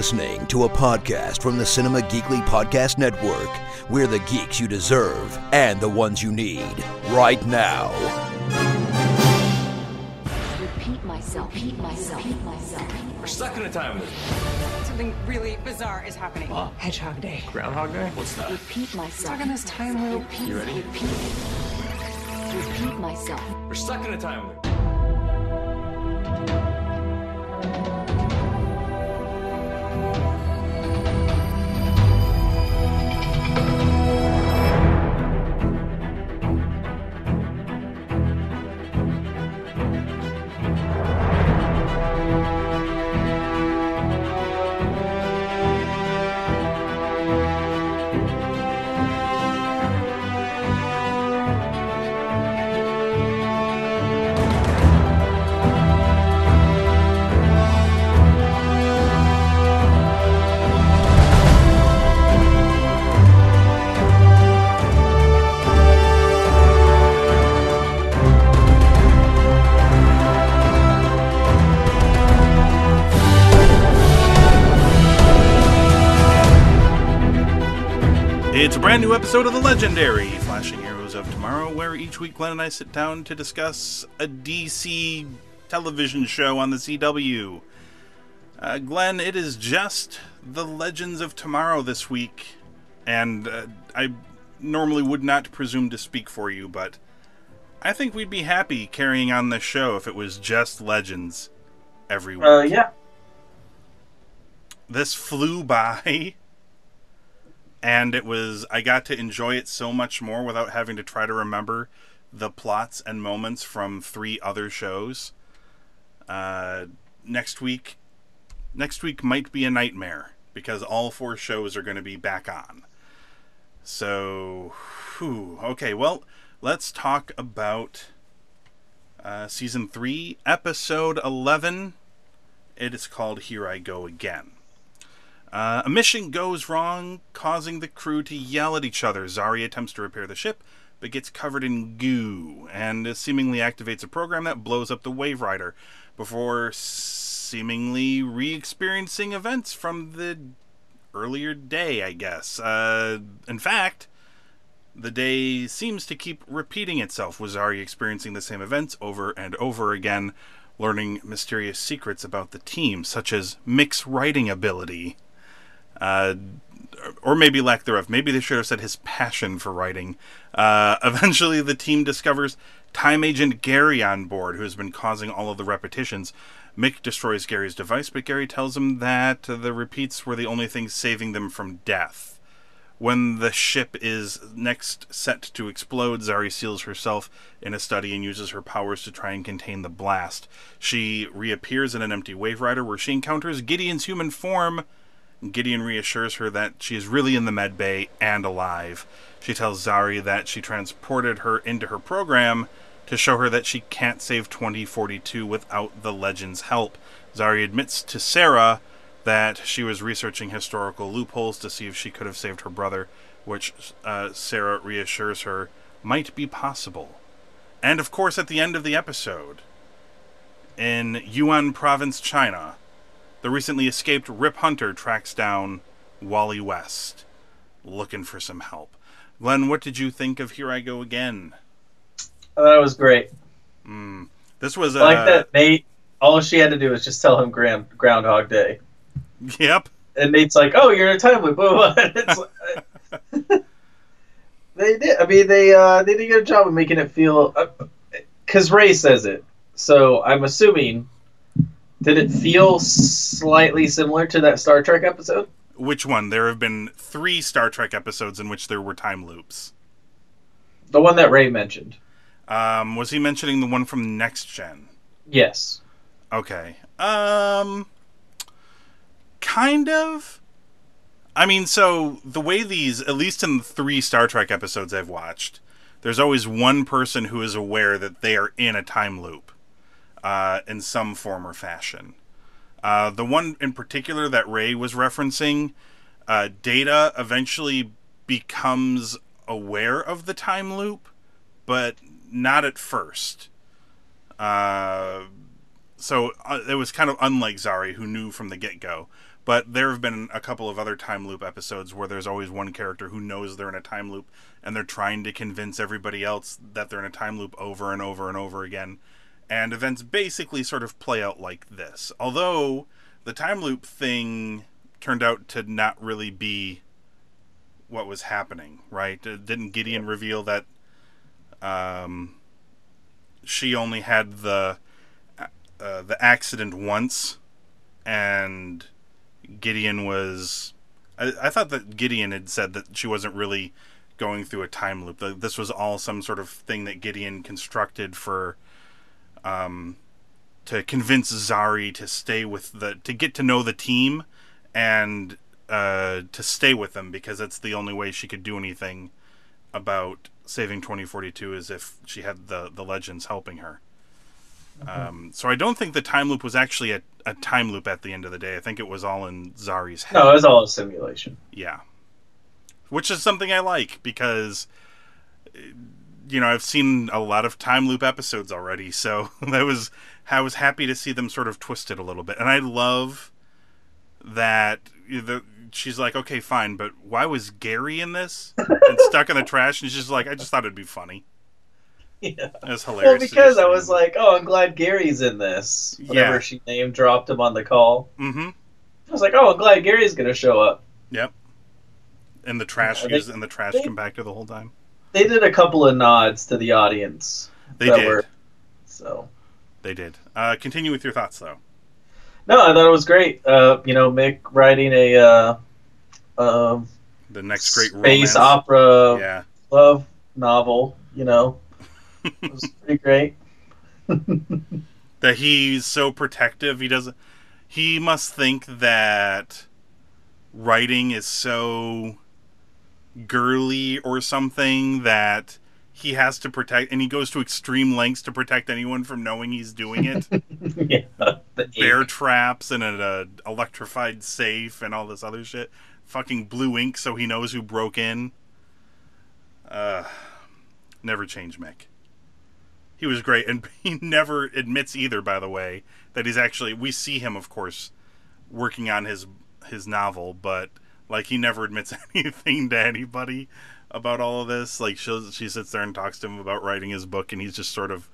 listening to a podcast from the Cinema Geekly Podcast Network. We're the geeks you deserve and the ones you need right now. Repeat myself. Repeat myself. Repeat myself. We're stuck in a time loop. Something really bizarre is happening. Hedgehog Day. Groundhog Day? What's that? Repeat myself. Stuck in this time loop. Repeat. You ready? Repeat. Repeat myself. We're stuck in a time loop. It's a brand new episode of the legendary Flashing Heroes of Tomorrow, where each week Glenn and I sit down to discuss a DC television show on the CW. Uh, Glenn, it is just the Legends of Tomorrow this week, and uh, I normally would not presume to speak for you, but I think we'd be happy carrying on this show if it was just Legends every week. Uh, yeah. this flew by and it was i got to enjoy it so much more without having to try to remember the plots and moments from three other shows. Uh, next week next week might be a nightmare because all four shows are going to be back on. So whew, okay well let's talk about uh, season 3 episode 11 it is called here i go again uh, a mission goes wrong, causing the crew to yell at each other. Zari attempts to repair the ship, but gets covered in goo and seemingly activates a program that blows up the Waverider before seemingly re experiencing events from the earlier day, I guess. Uh, in fact, the day seems to keep repeating itself, with Zari experiencing the same events over and over again, learning mysterious secrets about the team, such as Mick's writing ability uh, or maybe lack thereof. Maybe they should have said his passion for writing. Uh, eventually, the team discovers time agent Gary on board, who has been causing all of the repetitions. Mick destroys Gary's device, but Gary tells him that the repeats were the only thing saving them from death. When the ship is next set to explode, Zari seals herself in a study and uses her powers to try and contain the blast. She reappears in an empty Waverider where she encounters Gideon's human form. Gideon reassures her that she is really in the med bay and alive. She tells Zari that she transported her into her program to show her that she can't save 2042 without the Legend's help. Zari admits to Sara that she was researching historical loopholes to see if she could have saved her brother, which uh, Sara reassures her might be possible. And of course, at the end of the episode, in Yuan Province, China, the recently escaped Rip Hunter tracks down Wally West, looking for some help. Glenn, what did you think of Here I Go Again? Oh, I thought it was great. Hmm, this was I a like uh, that Nate. All she had to do was just tell him Ground Groundhog Day, Yep. and Nate's like, "Oh, you're in a time loop." Like- they did. I mean, they uh, they did a good job of making it feel. Uh, because Ray says it, so I'm assuming. Did it feel slightly similar to that Star Trek episode? Which one? There have been three Star Trek episodes in which there were time loops. The one that Ray mentioned. Um, was he mentioning the one from Next Gen? Yes. Okay. Um kind of. I mean, so the way these at least in the 3 Star Trek episodes I've watched, there's always one person who is aware that they are in a time loop uh, in some form or fashion. Uh, the one in particular that Ray was referencing, uh, Data eventually becomes aware of the time loop, but not at first. Uh, so uh, it was kind of unlike Zari, who knew from the get go. But there have been a couple of other time loop episodes where there's always one character who knows they're in a time loop and they're trying to convince everybody else that they're in a time loop over and over and over again. And events basically sort of play out like this. Although the time loop thing turned out to not really be what was happening, right? Uh, Didn't Gideon reveal that um, she only had the uh, the accident once, and Gideon was. I, I thought that Gideon had said that she wasn't really going through a time loop. That This was all some sort of thing that Gideon constructed for, um, to convince Zari to stay with the to get to know the team, and uh, to stay with them because that's the only way she could do anything about saving 2042 is if she had the the legends helping her. Um, so I don't think the time loop was actually a, a time loop at the end of the day. I think it was all in Zari's head. No, it was all a simulation. Yeah. Which is something I like because you know, I've seen a lot of time loop episodes already, so that was I was happy to see them sort of twist it a little bit. And I love that the she's like, "Okay, fine, but why was Gary in this?" and stuck in the trash and she's just like, "I just thought it'd be funny." Yeah. It was hilarious. Well, because I was like, oh, I'm glad Gary's in this. Whenever Yeah. she name dropped him on the call, Mhm. I was like, oh, I'm glad Gary's gonna show up. Yep. And the trash Yeah, they- is and the trash they- compactor the whole time. They did a couple of nods to the audience. They did. were- so They did. Uh, continue with your thoughts, though. no, I thought it was great. Uh, you know, Mick writing a uh, um, The next great space romance. opera Yeah. love novel. You know, it was pretty great. that he's so protective. He doesn't. He must think that writing is so girly or something that he has to protect, and he goes to extreme lengths to protect anyone from knowing he's doing it. yeah, Bear ink. traps and an uh, electrified safe and all this other shit. Fucking blue ink, so he knows who broke in. Uh, never change, Mick. He was great, and he never admits either. By the way, that he's actually. We see him, of course, working on his his novel, but like he never admits anything to anybody about all of this. Like she she sits there and talks to him about writing his book, and he's just sort of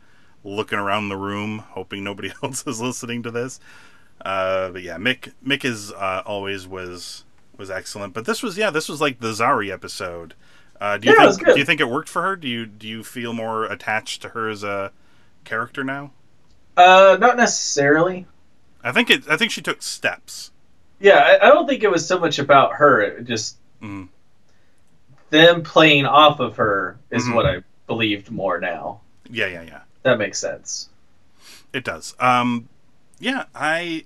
looking around the room, hoping nobody else is listening to this. Uh, but yeah, Mick Mick is uh, always was was excellent. But this was yeah, this was like the Zari episode. Uh, do you Yeah, think good. do you think it worked for her? Do you do you feel more attached to her as a character now? Uh, not necessarily. I think it. I think she took steps. Yeah, I, I don't think it was so much about her. It just Mhm. them playing off of her is Mhm. what I believed more now. Yeah, yeah, yeah. That makes sense. It does. Um, yeah, I.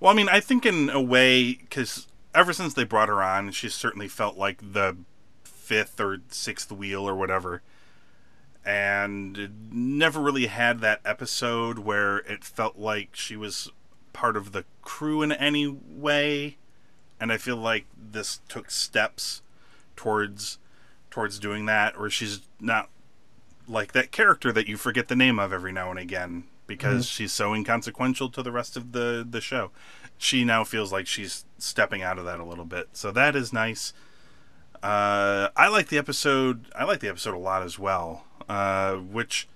Well, I mean, I think in a way because ever since they brought her on, she's certainly felt like the fifth or sixth wheel or whatever, and never really had that episode where it felt like she was part of the crew in any way. And I feel like this took steps towards towards doing that, or she's not like that character that you forget the name of every now and again because she's so inconsequential to the rest of the the show. She now feels like she's stepping out of that a little bit, so that is nice. Uh, I like the episode. I like the episode a lot as well. Uh, which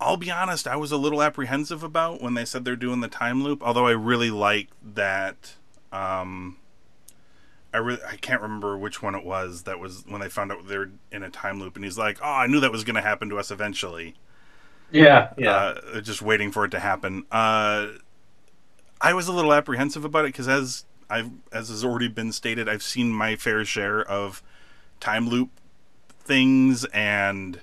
I'll be honest, I was a little apprehensive about when they said they're doing the time loop. Although I really like that. Um, I really I can't remember which one it was that was when they found out they're in a time loop, and he's like, "Oh, I knew that was going to happen to us eventually." Yeah, yeah. uh, just waiting for it to happen. Uh, I was a little apprehensive about it because, as I've as has already been stated, I've seen my fair share of time loop things and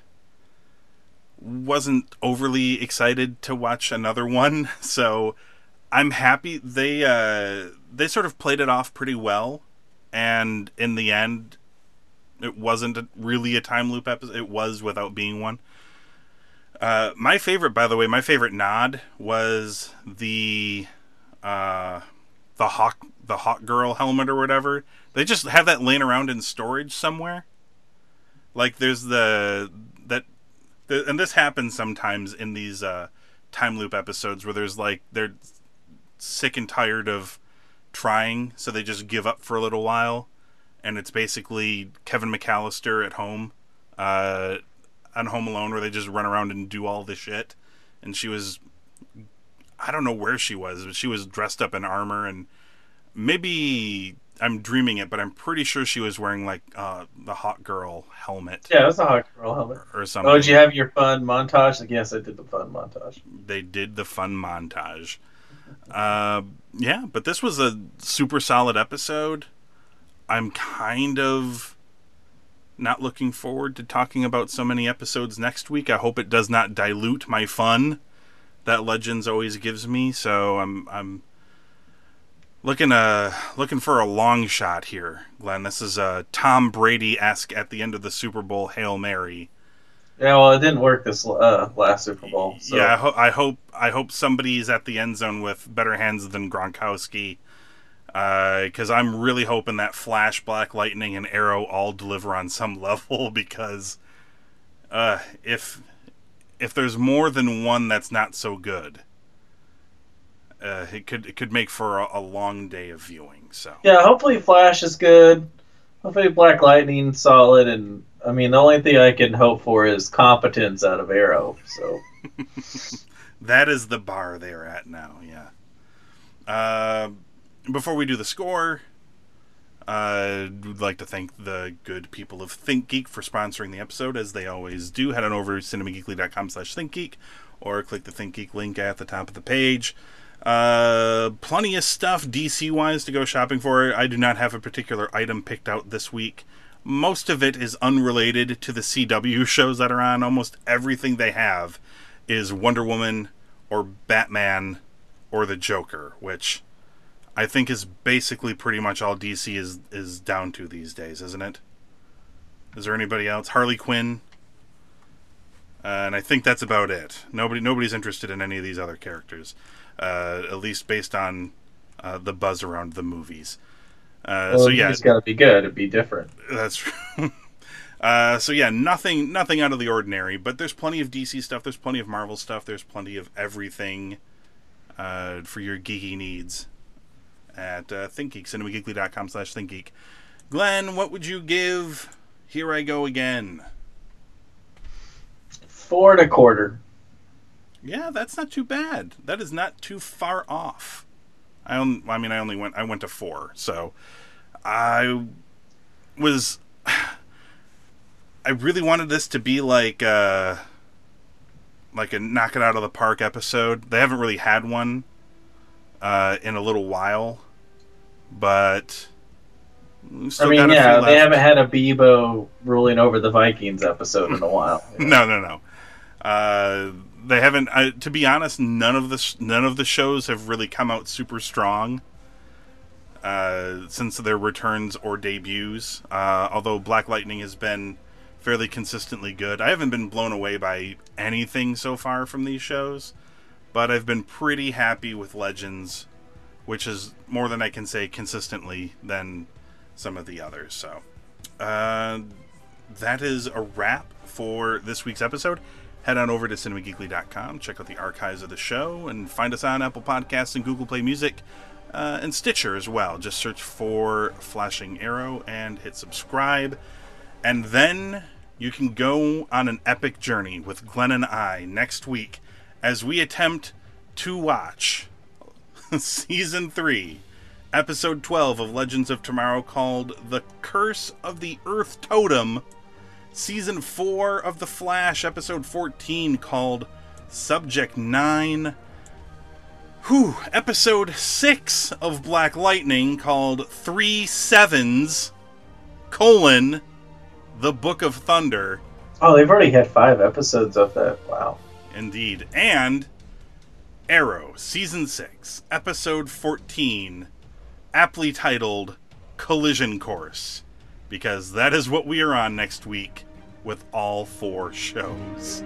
wasn't overly excited to watch another one. So I'm happy they uh, they sort of played it off pretty well, and in the end, it wasn't really a time loop episode. It was without being one. Uh, my favorite, by the way, my favorite nod was the uh, the hawk the Hawkgirl helmet or whatever. They just have that laying around in storage somewhere. Like there's the the, and this happens sometimes in these uh, time loop episodes where there's like they're sick and tired of trying, so they just give up for a little while, and it's basically Kevin McCallister at home, uh, on Home Alone, where they just run around and do all this shit. And she was, I don't know where she was, but she was dressed up in armor, and maybe I'm dreaming it, but I'm pretty sure she was wearing like uh, the Hawkgirl helmet Yeah, it was a hot girl helmet. or something. Oh, did you have your fun montage? Like, yes, I did the fun montage. they did the fun montage. Uh, yeah, but this was a super solid episode. I'm kind of not looking forward to talking about so many episodes next week. I hope it does not dilute my fun that Legends always gives me. So I'm I'm looking uh looking for a long shot here, Glenn. This is a Tom Brady esque at the end of the Super Bowl hail mary. Yeah, well, it didn't work this uh, last Super Bowl. So. Yeah, I, ho- I hope I hope somebody's at the end zone with better hands than Gronkowski, because I'm really hoping that Flash, Black Lightning, and Arrow all deliver on some level. Because uh, if if there's more than one that's not so good, uh, it could it could make for a, a long day of viewing. So Yeah, hopefully Flash is good. Hopefully Black Lightning solid, and I mean the only thing I can hope for is competence out of Arrow. So that is the bar they're at now. Yeah. Uh, before we do the score, uh, would like to thank the good people of ThinkGeek for sponsoring the episode, as they always do. Head on over to cinemageekly.com slash ThinkGeek, or click the ThinkGeek link at the top of the page. Uh, plenty of stuff DC wise to go shopping for. I do not have a particular item picked out this week. Most of it is unrelated to the CW shows that are on. Almost everything they have is Wonder Woman or Batman or the Joker, which I think is basically pretty much all DC is is down to these days, isn't it? Is there anybody else? Harley Quinn. Uh, and I think that's about it. Nobody nobody's interested in any of these other characters, uh, at least based on uh, the buzz around the movies. Uh, well, so yeah, it's got to be good. It'd be different. that's true. uh, so yeah, nothing, nothing out of the ordinary. But there's plenty of DC stuff. There's plenty of Marvel stuff. There's plenty of everything uh, for your geeky needs at uh, ThinkGeek. CinemaGeekly.com slash ThinkGeek. Glenn, what would you give? Here I go again. Four and a quarter. Yeah, that's not too bad. That is not too far off. I, on, I mean, I only went. I went to four, so I was. I really wanted this to be like uh like a knock it out of the park episode. They haven't really had one uh, in a little while, but I mean, got a few yeah, they haven't had a Beebo ruling over the Vikings episode in a while. no, no, no. Uh, they haven't. I, to be honest, none of the none of the shows have really come out super strong uh, since their returns or debuts. Uh, although Black Lightning has been fairly consistently good, I haven't been blown away by anything so far from these shows, but I've been pretty happy with Legends, which is more than I can say consistently than some of the others. So. Uh, that is a wrap for this week's episode. Head on over to cinemageekly.com, check out the archives of the show, and find us on Apple Podcasts and Google Play Music uh, and Stitcher as well. Just search for Flashing Arrow and hit subscribe. And then you can go on an epic journey with Glenn and I next week as we attempt to watch Season 3, Episode 12 of Legends of Tomorrow called The Curse of the Earth Totem. Season 4 of The Flash, Episode 14 called Subject 9. Whew, Episode 6 of Black Lightning called Three Sevens, colon, The Book of Thunder. Oh, they've already had five episodes of that. Wow. Indeed. And Arrow, Season 6, Episode 14, aptly titled Collision Course, because that is what we are on next week with all four shows.